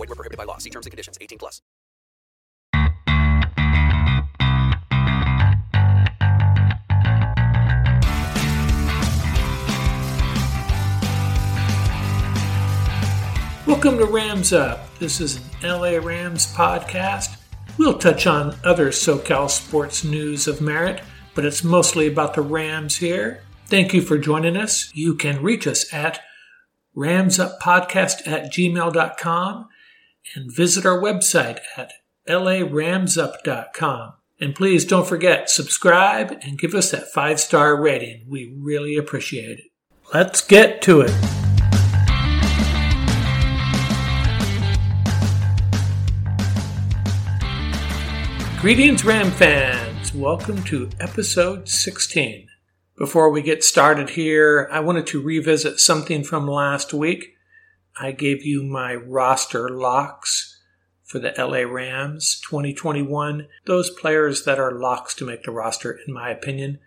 Void were prohibited by law. See terms and conditions. 18 plus. Welcome to Rams Up. This is an LA Rams podcast. We'll touch on other SoCal sports news of merit, but it's mostly about the Rams here. Thank you for joining us. You can reach us at ramsuppodcast at gmail.com and visit our website at laramsup.com. And please don't forget, subscribe and give us that five star rating. We really appreciate it. Let's get to it. Greetings, Ram fans. Welcome to episode 16. Before we get started here, I wanted to revisit something from last week. I gave you my roster locks for the LA Rams 2021, those players that are locks to make the roster, in my opinion.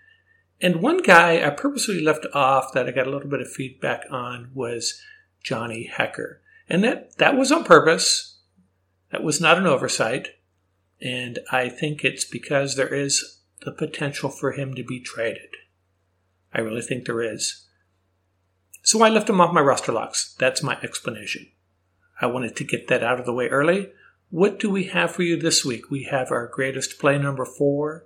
And one guy I purposely left off that I got a little bit of feedback on was Johnny Hekker. And that, that was on purpose. That was not an oversight. And I think it's because there is the potential for him to be traded. I really think there is. So I left him off my roster locks. That's my explanation. I wanted to get that out of the way early. What do we have for you this week? We have our greatest play number four.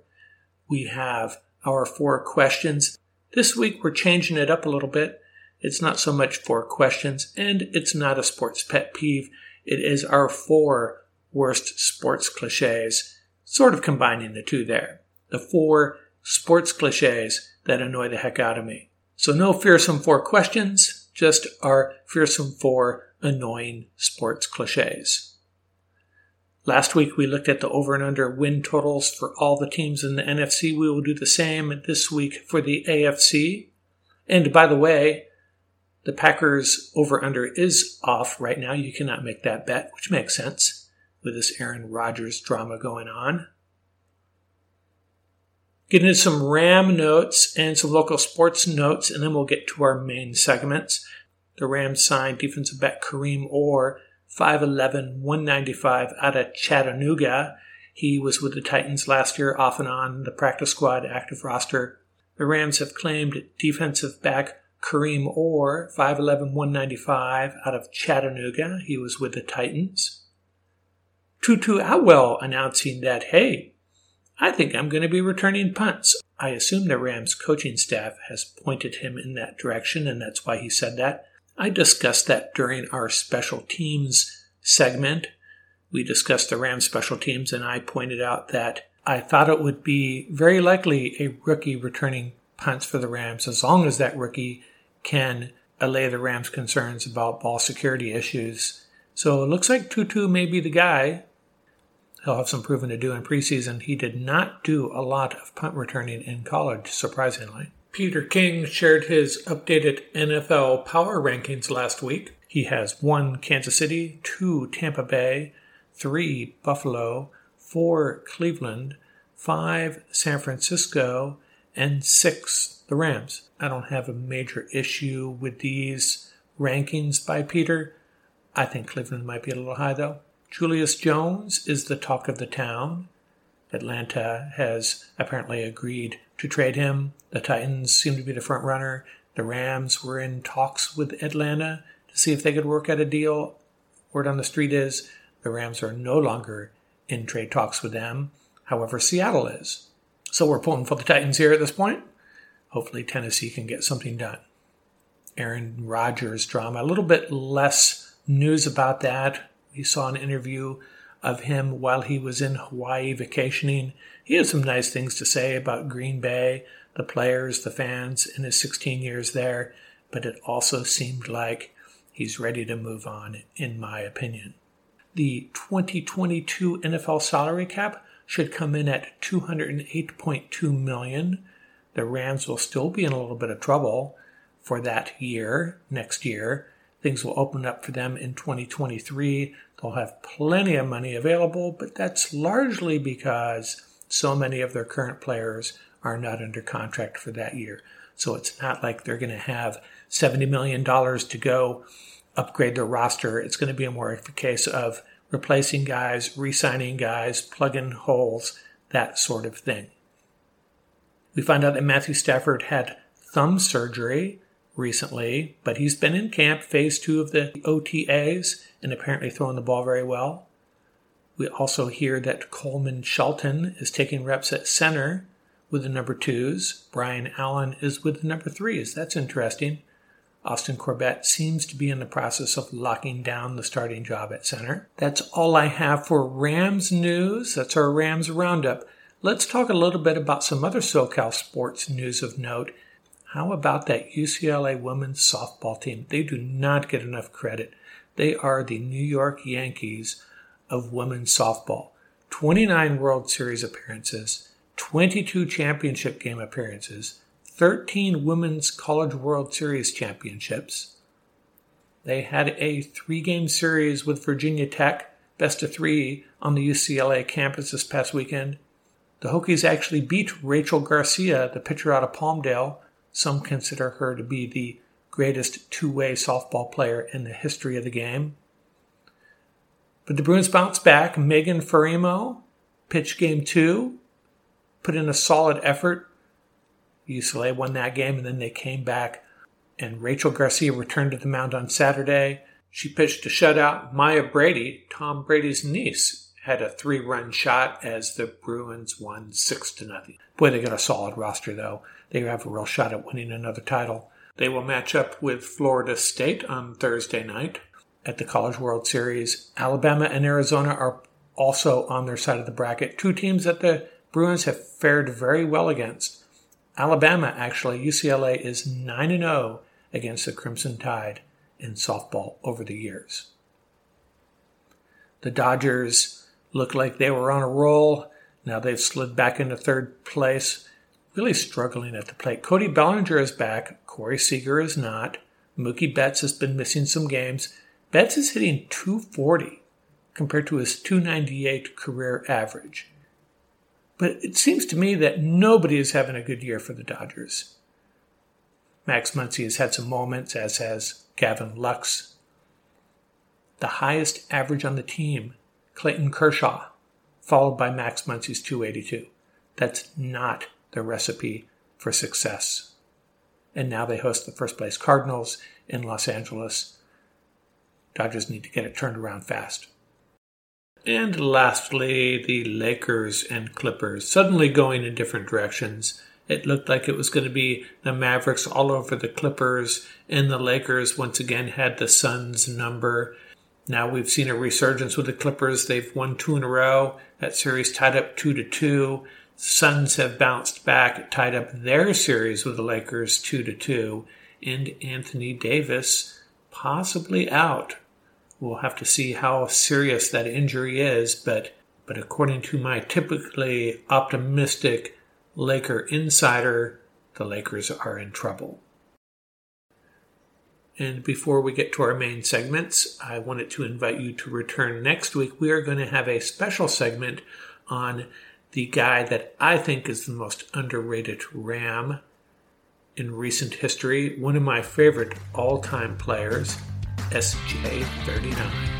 We have our four questions. This week we're changing it up a little bit. It's not so much four questions, and it's not a sports pet peeve. It is our four worst sports cliches, sort of combining the two there. The four sports cliches that annoy the heck out of me. So no fearsome four questions, just our fearsome four annoying sports cliches. Last week we looked at the over and under win totals for all the teams in the NFC. We will do the same this week for the AFC. And by the way, the Packers over under is off right now. You cannot make that bet, which makes sense with this Aaron Rodgers drama going on. Get into some Ram notes and some local sports notes, and then we'll get to our main segments. The Rams signed defensive back Kareem Orr, 5'11, 195 out of Chattanooga. He was with the Titans last year, off and on the practice squad active roster. The Rams have claimed defensive back Kareem Orr, 5'11, 195 out of Chattanooga. He was with the Titans. Tutu Atwell announcing that, hey, I think I'm going to be returning punts. I assume the Rams coaching staff has pointed him in that direction, and that's why he said that. I discussed that during our special teams segment. We discussed the Rams special teams, and I pointed out that I thought it would be very likely a rookie returning punts for the Rams as long as that rookie can allay the Rams' concerns about ball security issues. So it looks like Tutu may be the guy. He'll have some proving to do in preseason. He did not do a lot of punt returning in college, surprisingly. Peter King shared his updated NFL power rankings last week. He has one Kansas City, two Tampa Bay, three Buffalo, four Cleveland, five San Francisco, and six the Rams. I don't have a major issue with these rankings by Peter. I think Cleveland might be a little high though. Julio Jones is the talk of the town. Atlanta has apparently agreed to trade him. The Titans seem to be the front runner. The Rams were in talks with Atlanta to see if they could work out a deal. Word on the street is the Rams are no longer in trade talks with them. However, Seattle is. So we're pulling for the Titans here at this point. Hopefully, Tennessee can get something done. Aaron Rodgers drama. A little bit less news about that. We saw an interview of him while he was in Hawaii vacationing. He had some nice things to say about Green Bay, the players, the fans in his 16 years there, but it also seemed like he's ready to move on, in my opinion. The 2022 NFL salary cap should come in at 208.2 million. The Rams will still be in a little bit of trouble for that year, next year. Things will open up for them in 2023. They'll have plenty of money available, but that's largely because so many of their current players are not under contract for that year. So it's not like they're going to have $70 million to go upgrade their roster. It's going to be more a case of replacing guys, re signing guys, plugging holes, that sort of thing. We find out that Matthew Stafford had thumb surgery recently, but he's been in camp, phase two of the OTAs, and apparently throwing the ball very well. We also hear that Coleman Shelton is taking reps at center with the number twos. Brian Allen is with the number threes. That's interesting. Austin Corbett seems to be in the process of locking down the starting job at center. That's all I have for Rams news. That's our Rams roundup. Let's talk a little bit about some other SoCal sports news of note. How about that UCLA women's softball team? They do not get enough credit. They are the New York Yankees of women's softball. 29 World Series appearances, 22 championship game appearances, 13 Women's College World Series championships. They had a three game series with Virginia Tech, best of three, on the UCLA campus this past weekend. The Hokies actually beat Rachel Garcia, the pitcher out of Palmdale. Some consider her to be the greatest two way softball player in the history of the game. But the Bruins bounced back. Megan Faraimo pitched game two, put in a solid effort, UCLA won that game, and then they came back. And Rachel Garcia returned to the mound on Saturday. She pitched a shutout. Maya Brady, Tom Brady's niece, had a three-run shot as the Bruins won six to nothing. Boy, they got a solid roster though. They have a real shot at winning another title. They will match up with Florida State on Thursday night at the College World Series. Alabama and Arizona are also on their side of the bracket. Two teams that the Bruins have fared very well against. Alabama, actually, UCLA is 9 0 against the Crimson Tide in softball over the years. The Dodgers look like they were on a roll. Now they've slid back into third place, really struggling at the plate. Cody Bellinger is back. Corey Seager is not. Mookie Betts has been missing some games. Betts is hitting 240 compared to his 298 career average. But it seems to me that nobody is having a good year for the Dodgers. Max Muncy has had some moments, as has Gavin Lux. The highest average on the team, Clayton Kershaw, followed by Max Muncy's 282. That's not the recipe for success. And now they host the first place Cardinals in Los Angeles. Dodgers need to get it turned around fast. And lastly, the Lakers and Clippers suddenly going in different directions It looked like it was going to be the Mavericks all over the Clippers, and the Lakers once again had the Suns number. Now we've seen a resurgence with the Clippers. They've won two in a row. That series tied up two to two. Suns have bounced back, tied up their series with the Lakers two to two, and Anthony Davis possibly out. We'll have to see how serious that injury is, but but according to my typically optimistic Laker insider, the Lakers are in trouble. And before we get to our main segments, I wanted to invite you to return next week. We are going to have a special segment on the guy that I think is the most underrated Ram in recent history, one of my favorite all time players, SJ39.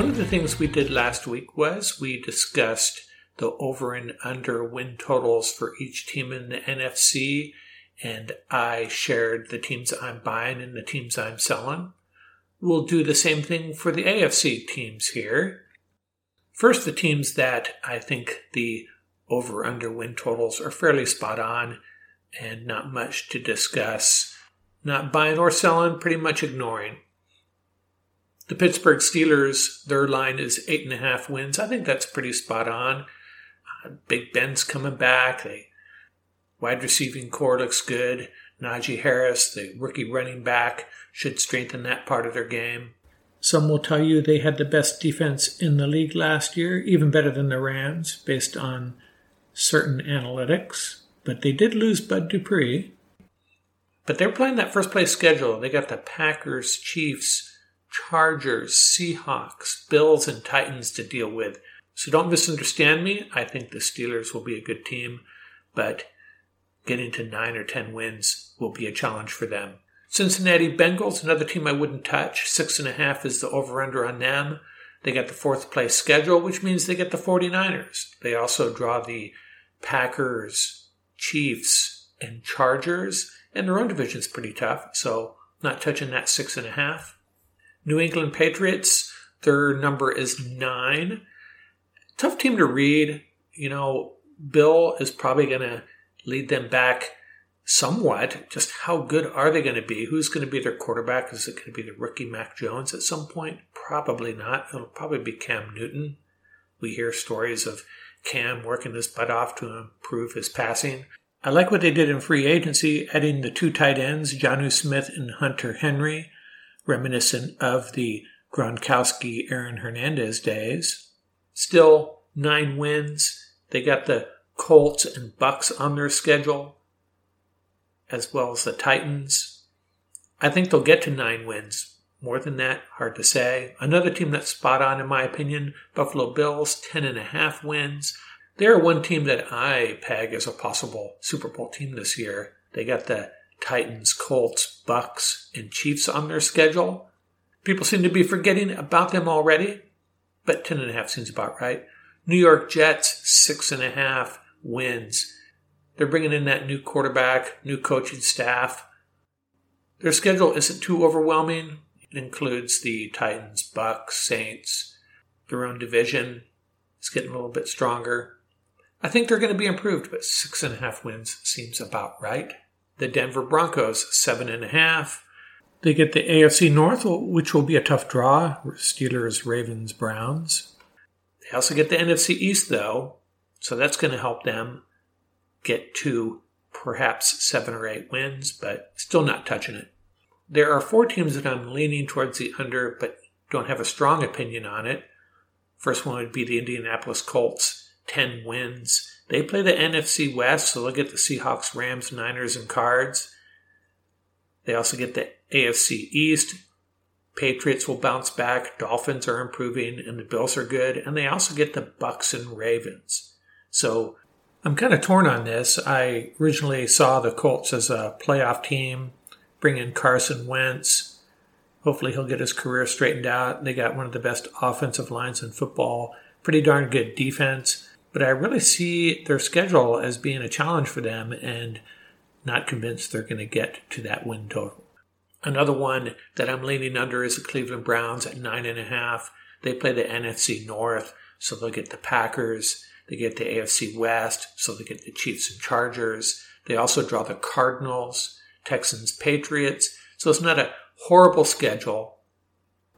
One of the things we did last week was we discussed the over and under win totals for each team in the NFC, and I shared the teams I'm buying and the teams I'm selling. We'll do the same thing for the AFC teams here. First, the teams that I think the over under win totals are fairly spot on and not much to discuss. Not buying or selling, pretty much ignoring. The Pittsburgh Steelers, their line is eight and a half wins. I think that's pretty spot on. Uh, Big Ben's coming back. The wide receiving core looks good. Najee Harris, the rookie running back, should strengthen that part of their game. Some will tell you they had the best defense in the league last year, even better than the Rams, based on certain analytics. But they did lose Bud Dupree. But they're playing that first place schedule. They got the Packers, Chiefs, Chargers, Seahawks, Bills, and Titans to deal with. So don't misunderstand me. I think the Steelers will be a good team, but getting to nine or ten wins will be a challenge for them. Cincinnati Bengals, another team I wouldn't touch. Six and a half is the over under on them. They got the fourth place schedule, which means they get the 49ers. They also draw the Packers, Chiefs, and Chargers, and their own division's pretty tough, so not touching that six and a half. New England Patriots, their number is nine. Tough team to read. You know, Bill is probably going to lead them back somewhat. Just how good are they going to be? Who's going to be their quarterback? Is it going to be the rookie Mac Jones at some point? Probably not. It'll probably be Cam Newton. We hear stories of Cam working his butt off to improve his passing. I like what they did in free agency, adding the two tight ends, Jonnu Smith and Hunter Henry reminiscent of the Gronkowski Aaron Hernandez days. Still nine wins. They got the Colts and Bucs on their schedule, as well as the Titans. I think they'll get to nine wins. More than that, hard to say. Another team that's spot on, in my opinion, Buffalo Bills, ten and a half wins. They're one team that I peg as a possible Super Bowl team this year. They got the Titans, Colts, Bucs, and Chiefs on their schedule. People seem to be forgetting about them already, but ten and a half seems about right. New York Jets, six and a half wins. They're bringing in that new quarterback, new coaching staff. Their schedule isn't too overwhelming. It includes the Titans, Bucs, Saints. Their own division is getting a little bit stronger. I think they're going to be improved, but six and a half wins seems about right the Denver Broncos, seven and a half. They get the AFC North, which will be a tough draw Steelers, Ravens, Browns. They also get the NFC East, though, so that's going to help them get to perhaps seven or eight wins, but still not touching it. There are four teams that I'm leaning towards the under, but don't have a strong opinion on it. First one would be the Indianapolis Colts, 10 wins. They play the NFC West, so they'll get the Seahawks, Rams, Niners, and Cards. They also get the AFC East. Patriots will bounce back. Dolphins are improving, and the Bills are good. And they also get the Bucs and Ravens. So I'm kind of torn on this. I originally saw the Colts as a playoff team, bring in Carson Wentz. Hopefully, he'll get his career straightened out. They got one of the best offensive lines in football, pretty darn good defense. But I really see their schedule as being a challenge for them and not convinced they're going to get to that win total. Another one that I'm leaning under is the Cleveland Browns at nine and a half. They play the NFC North, so they'll get the Packers. They get the AFC West, so they get the Chiefs and Chargers. They also draw the Cardinals, Texans, Patriots. So it's not a horrible schedule.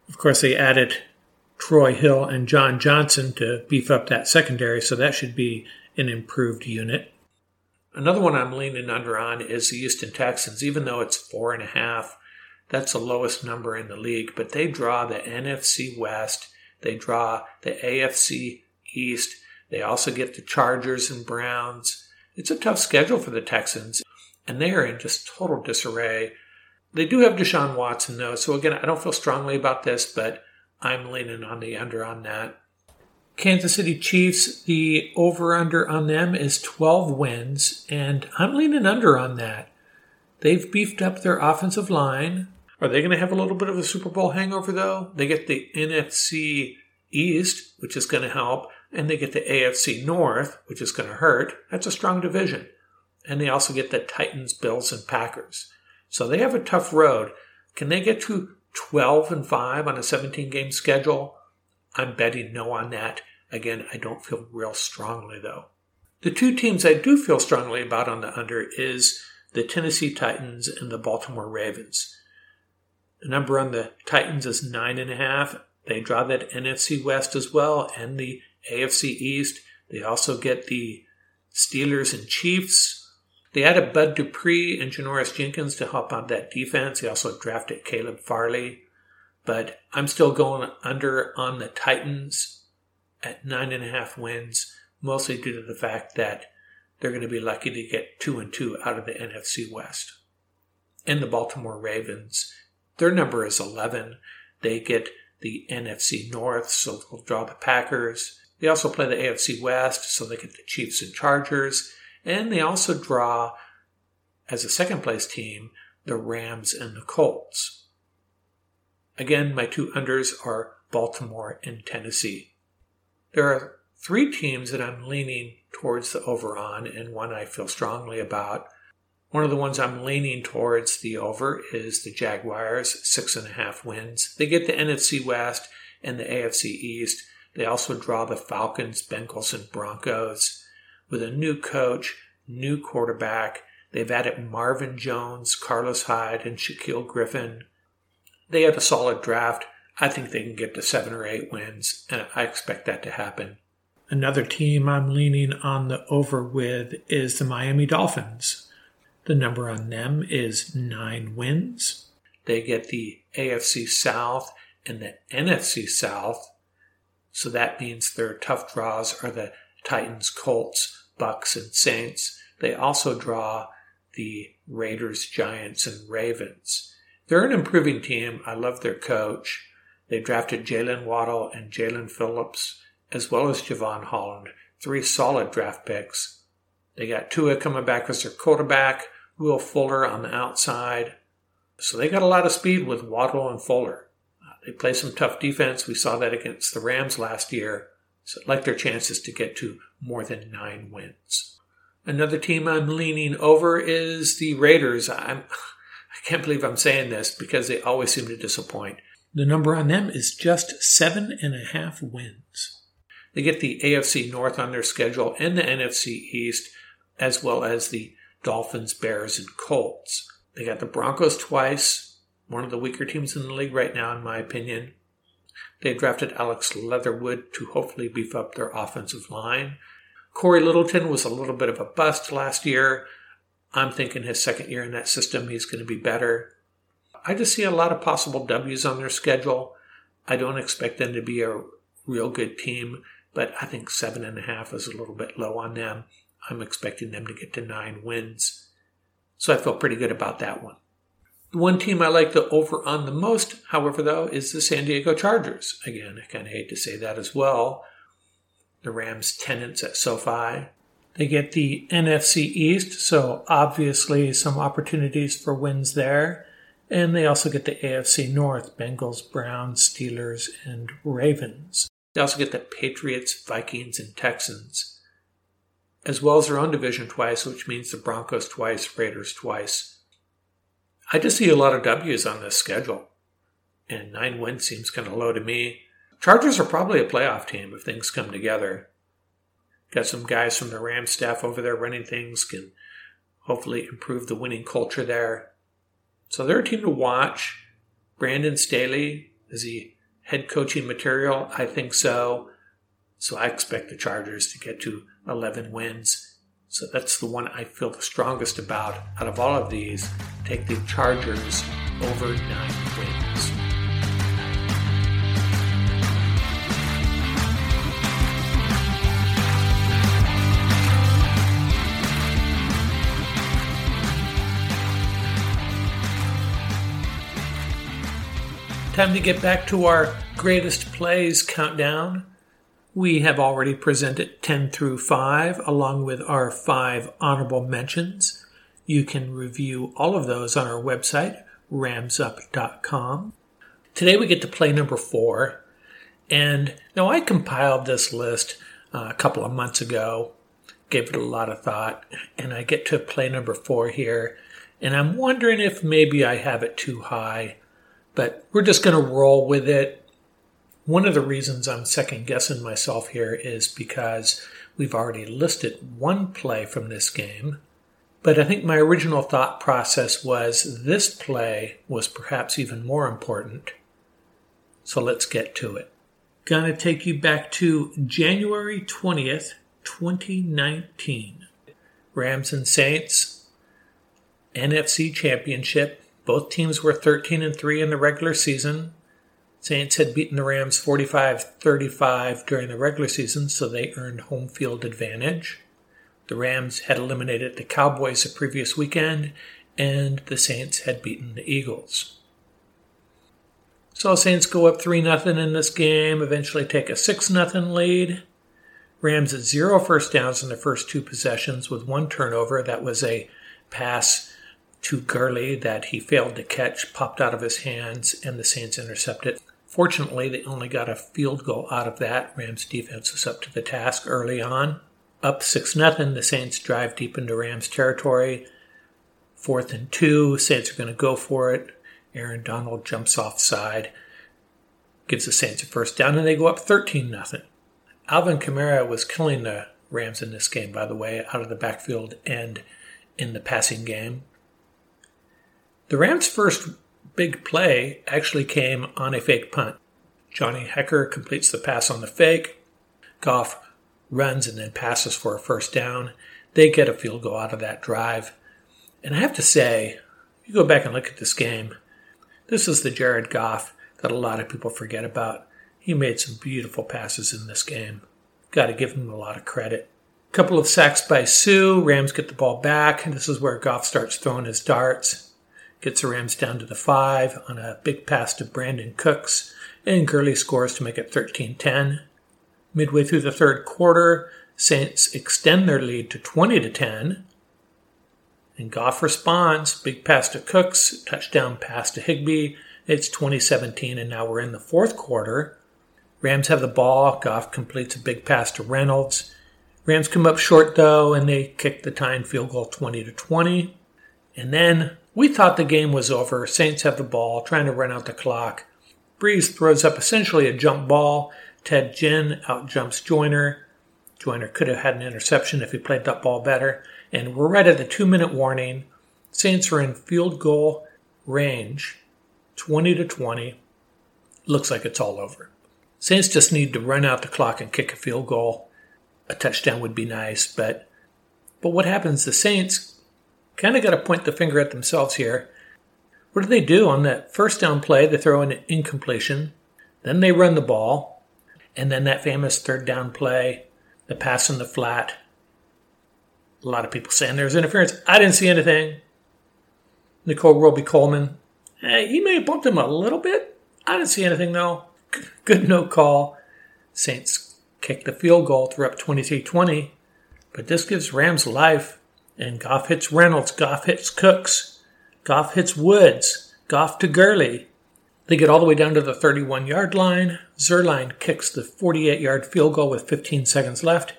Of course, they added Troy Hill and John Johnson to beef up that secondary, so that should be an improved unit. Another one I'm leaning under on is the Houston Texans, even though it's four and a half. That's the lowest number in the league, but they draw the NFC West, they draw the AFC East, they also get the Chargers and Browns. It's a tough schedule for the Texans, and they are in just total disarray. They do have Deshaun Watson, though, so again, I don't feel strongly about this, but I'm leaning on the under on that. Kansas City Chiefs, the over under on them is 12 wins, and I'm leaning under on that. They've beefed up their offensive line. Are they going to have a little bit of a Super Bowl hangover, though? They get the NFC East, which is going to help, and they get the AFC North, which is going to hurt. That's a strong division. And they also get the Titans, Bills, and Packers. So they have a tough road. Can they get to 12 and 5 on a 17 game schedule? I'm betting no on that. Again, I don't feel real strongly though. The two teams I do feel strongly about on the under is the Tennessee Titans and the Baltimore Ravens. The number on the Titans is nine and a half. They draw that NFC West as well and the AFC East. They also get the Steelers and Chiefs. They added Bud Dupree and Janoris Jenkins to help out that defense. They also drafted Caleb Farley. But I'm still going under on the Titans at nine and a half wins, mostly due to the fact that they're going to be lucky to get two and two out of the NFC West. And the Baltimore Ravens, their number is 11. They get the NFC North, so they'll draw the Packers. They also play the AFC West, so they get the Chiefs and Chargers. And they also draw, as a second place team, the Rams and the Colts. Again, my two unders are Baltimore and Tennessee. There are three teams that I'm leaning towards the over on, and one I feel strongly about. One of the ones I'm leaning towards the over is the Jaguars, six and a half wins. They get the NFC West and the AFC East. They also draw the Falcons, Bengals, and Broncos. With a new coach, new quarterback, they've added Marvin Jones, Carlos Hyde, and Shaquill Griffin. They have a solid draft. I think they can get to seven or eight wins, and I expect that to happen. Another team I'm leaning on the over with is the Miami Dolphins. The number on them is nine wins. They get the AFC South and the NFC South. So that means their tough draws are the Titans, Colts, Bucs, and Saints. They also draw the Raiders, Giants, and Ravens. They're an improving team. I love their coach. They drafted Jaylen Waddle and Jaelan Phillips as well as Jevon Holland, three solid draft picks. They got Tua coming back as their quarterback, Will Fuller on the outside. So they got a lot of speed with Waddle and Fuller. They play some tough defense. We saw that against the Rams last year. So like their chances to get to more than nine wins. Another team I'm leaning over is the Raiders. I'm, I can't believe I'm saying this because they always seem to disappoint. The number on them is just seven and a half wins. They get the AFC North on their schedule and the NFC East, as well as the Dolphins, Bears, and Colts. They got the Broncos twice, one of the weaker teams in the league right now, in my opinion. They drafted Alex Leatherwood to hopefully beef up their offensive line. Cory Littleton was a little bit of a bust last year. I'm thinking his second year in that system, he's going to be better. I just see a lot of possible W's on their schedule. I don't expect them to be a real good team but I think seven and a half is a little bit low on them. I'm expecting them to get to nine wins. So I feel pretty good about that one. One team I like the over on the most, however, though, is the San Diego Chargers. Again, I kind of hate to say that as well. The Rams' tenants at SoFi. They get the NFC East, so obviously some opportunities for wins there. And they also get the AFC North Bengals, Browns, Steelers, and Ravens. They also get the Patriots, Vikings, and Texans. as well as their own division twice, which means the Broncos twice, Raiders twice. I just see a lot of W's on this schedule, and nine wins seems kind of low to me. Chargers are probably a playoff team if things come together. Got some guys from the Rams staff over there running things, can hopefully improve the winning culture there. So they're a team to watch. Brandon Staley, is he head coaching material? I think so. So I expect the Chargers to get to 11 wins. So that's the one I feel the strongest about out of all of these. Take the Chargers over nine wins. Time to get back to our greatest plays countdown. We have already presented 10 through 5, along with our five honorable mentions. You can review all of those on our website, ramsup.com. Today we get to play number 4. And now I compiled this list uh, a couple of months ago, gave it a lot of thought, and I get to play number 4 here. And I'm wondering if maybe I have it too high but we're just going to roll with it. One of the reasons I'm second guessing myself here is because we've already listed one play from this game. But I think my original thought process was this play was perhaps even more important. So let's get to it. Gonna take you back to January 20th, 2019. Rams and Saints, NFC Championship. Both teams were 13 and 3 in the regular season. Saints had beaten the Rams 45 35 during the regular season, so they earned home field advantage. The Rams had eliminated the Cowboys the previous weekend, and the Saints had beaten the Eagles. So Saints go up 3 0 in this game, eventually take a 6 0 lead. Rams at zero first downs in the first two possessions with one turnover. That was a pass to Gurley that he failed to catch popped out of his hands, and the Saints intercepted. Fortunately, they only got a field goal out of that. Rams defense was up to the task early on. Up 6 0, the Saints drive deep into Rams territory. Fourth and two, Saints are going to go for it. Aaron Donald jumps offside, gives the Saints a first down, and they go up 13 0. Alvin Kamara was killing the Rams in this game, by the way, out of the backfield and in the passing game. The Rams' first big play actually came on a fake punt. Johnny Hekker completes the pass on the fake. Goff runs and then passes for a first down. They get a field goal out of that drive. And I have to say, if you go back and look at this game, this is the Jared Goff that a lot of people forget about. He made some beautiful passes in this game. Got to give him a lot of credit. Couple of sacks by Suh. Rams get the ball back. And this is where Goff starts throwing his darts gets the Rams down to the five on a big pass to Brandin Cooks, and Gurley scores to make it 13 10. Midway through the third quarter, Saints extend their lead to 20 to 10. And Goff responds, big pass to Cooks, touchdown pass to Higbee. It's 2017, and now we're in the fourth quarter. Rams have the ball. Goff completes a big pass to Reynolds. Rams come up short though, and they kick the tying field goal 20 to 20. And then we thought the game was over. Saints have the ball, trying to run out the clock. Brees throws up essentially a jump ball. Ted Ginn outjumps Joyner. Joyner could have had an interception if he played that ball better. And we're right at the two minute warning. Saints are in field goal range, 20 to 20. Looks like it's all over. Saints just need to run out the clock and kick a field goal. A touchdown would be nice, but but what happens? The Saints kind of got to point the finger at themselves here. What do they do on that first down play? They throw an incompletion, then they run the ball, and then that famous third down play, the pass in the flat. A lot of people saying there's interference. I didn't see anything. Nickell Robey-Coleman, eh, he may have bumped him a little bit. I didn't see anything though. Good no call. Saints kick the field goal. They're up 23 20. But this gives Rams life. And Goff hits Reynolds. Goff hits Cooks. Goff hits Woods. Goff to Gurley. They get all the way down to the 31 yard line. Zuerlein kicks the 48 yard field goal with 15 seconds left.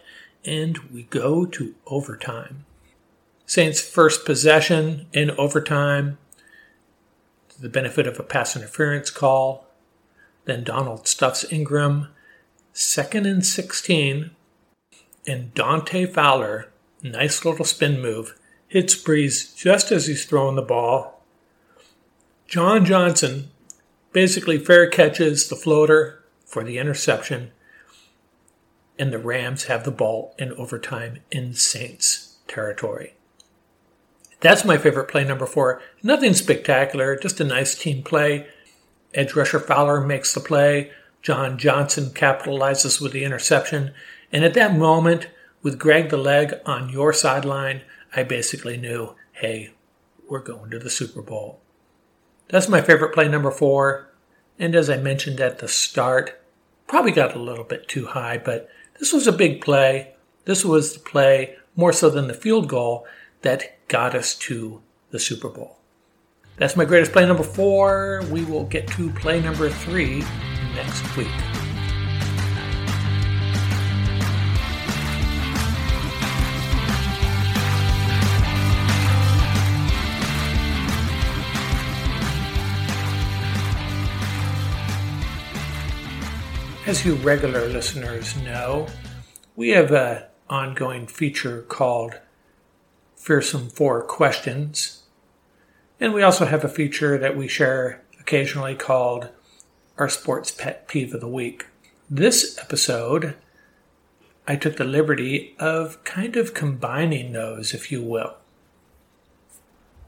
and we go to overtime. Saints' first possession in overtime, the benefit of a pass interference call. Then Donald stuffs Ingram, second and 16, and Dante Fowler, nice little spin move, hits Brees just as he's throwing the ball. John Johnson basically fair catches the floater for the interception, and the Rams have the ball in overtime in Saints territory. That's my favorite play number four. Nothing spectacular, just a nice team play. Edge rusher Fowler makes the play. John Johnson capitalizes with the interception. And at that moment, with Greg the Leg on your sideline, I basically knew, hey, we're going to the Super Bowl. That's my favorite play number four. And as I mentioned at the start, probably got a little bit too high, but this was a big play. This was the play, more so than the field goal, that got us to the Super Bowl. That's my greatest play number four. We will get to play number three next week. As you regular listeners know, we have an ongoing feature called Fearsome Four Questions. And we also have a feature that we share occasionally called Our Sports Pet Peeve of the Week. This episode, I took the liberty of kind of combining those, if you will.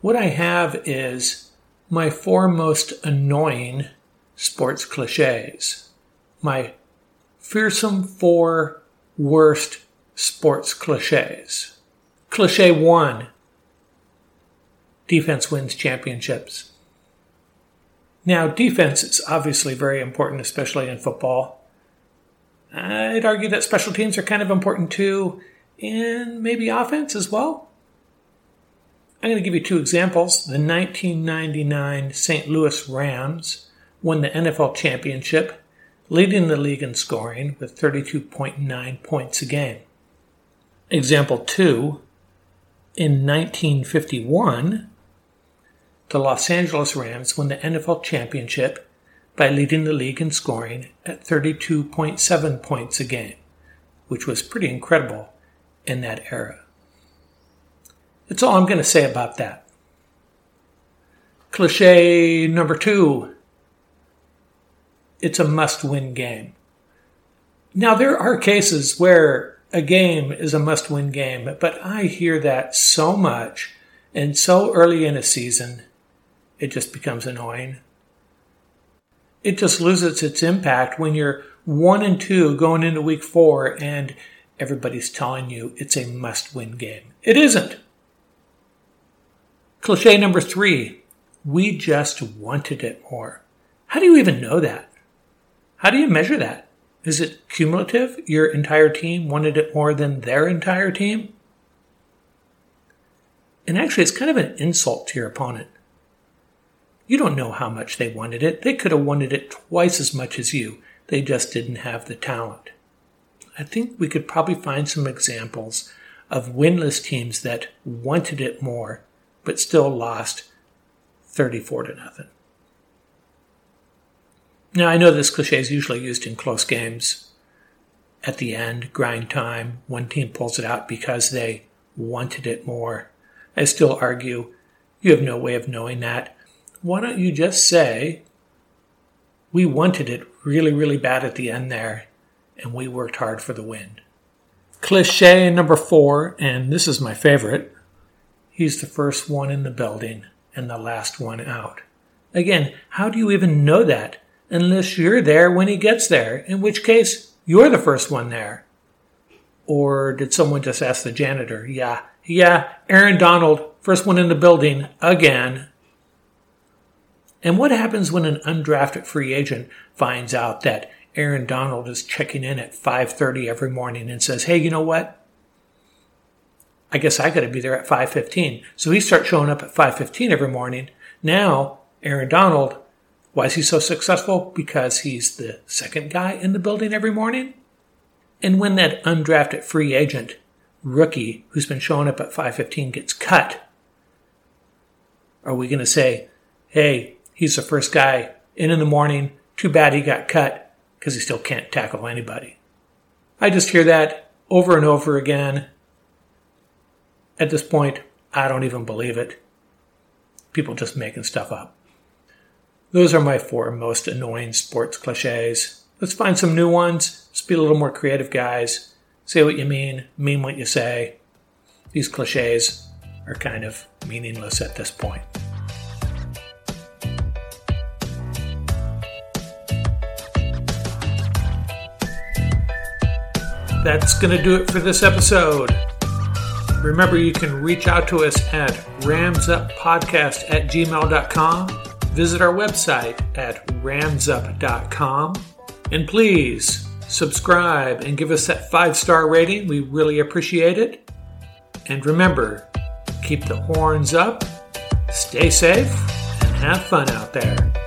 What I have is my four most annoying sports cliches, my fearsome four worst sports cliches. Cliche one defense wins championships. Now, defense is obviously very important, especially in football. I'd argue that special teams are kind of important too, and maybe offense as well. I'm going to give you two examples. The 1999 St. Louis Rams won the NFL championship, leading the league in scoring with 32.9 points a game. Example two in 1951, the Los Angeles Rams won the NFL championship by leading the league in scoring at 32.7 points a game, which was pretty incredible in that era. That's all I'm going to say about that. Cliche number two it's a must win game. Now, there are cases where a game is a must win game, but I hear that so much and so early in a season, it just becomes annoying. It just loses its impact when you're one and two going into week four and everybody's telling you it's a must win game. It isn't. Cliche number three we just wanted it more. How do you even know that? How do you measure that? Is it cumulative? Your entire team wanted it more than their entire team? And actually, it's kind of an insult to your opponent. You don't know how much they wanted it. They could have wanted it twice as much as you. They just didn't have the talent. I think we could probably find some examples of winless teams that wanted it more, but still lost 34 to nothing. Now, I know this cliche is usually used in close games. At the end, grind time, one team pulls it out because they wanted it more. I still argue you have no way of knowing that. Why don't you just say, we wanted it really, really bad at the end there, and we worked hard for the win. Cliche number four, and this is my favorite. He's the first one in the building and the last one out. Again, how do you even know that? Unless you're there when he gets there, in which case you're the first one there. Or did someone just ask the janitor? Yeah, yeah, Aaron Donald, first one in the building again. And what happens when an undrafted free agent finds out that Aaron Donald is checking in at 5:30 every morning and says, "Hey, you know what? I guess I got to be there at 5:15." So he starts showing up at 5:15 every morning. Now, Aaron Donald why is he so successful? Because he's the second guy in the building every morning? And when that undrafted free agent rookie who's been showing up at 515 gets cut, are we going to say, hey, he's the first guy in in the morning, too bad he got cut because he still can't tackle anybody? I just hear that over and over again. At this point, I don't even believe it. People just making stuff up. Those are my four most annoying sports cliches. Let's find some new ones. Let's be a little more creative, guys. Say what you mean, mean what you say. These cliches are kind of meaningless at this point. That's going to do it for this episode. Remember, you can reach out to us at ramsuppodcast at gmail.com. Visit our website at ramsup.com. And please subscribe and give us that five star rating. We really appreciate it. And remember, keep the horns up, stay safe, and have fun out there.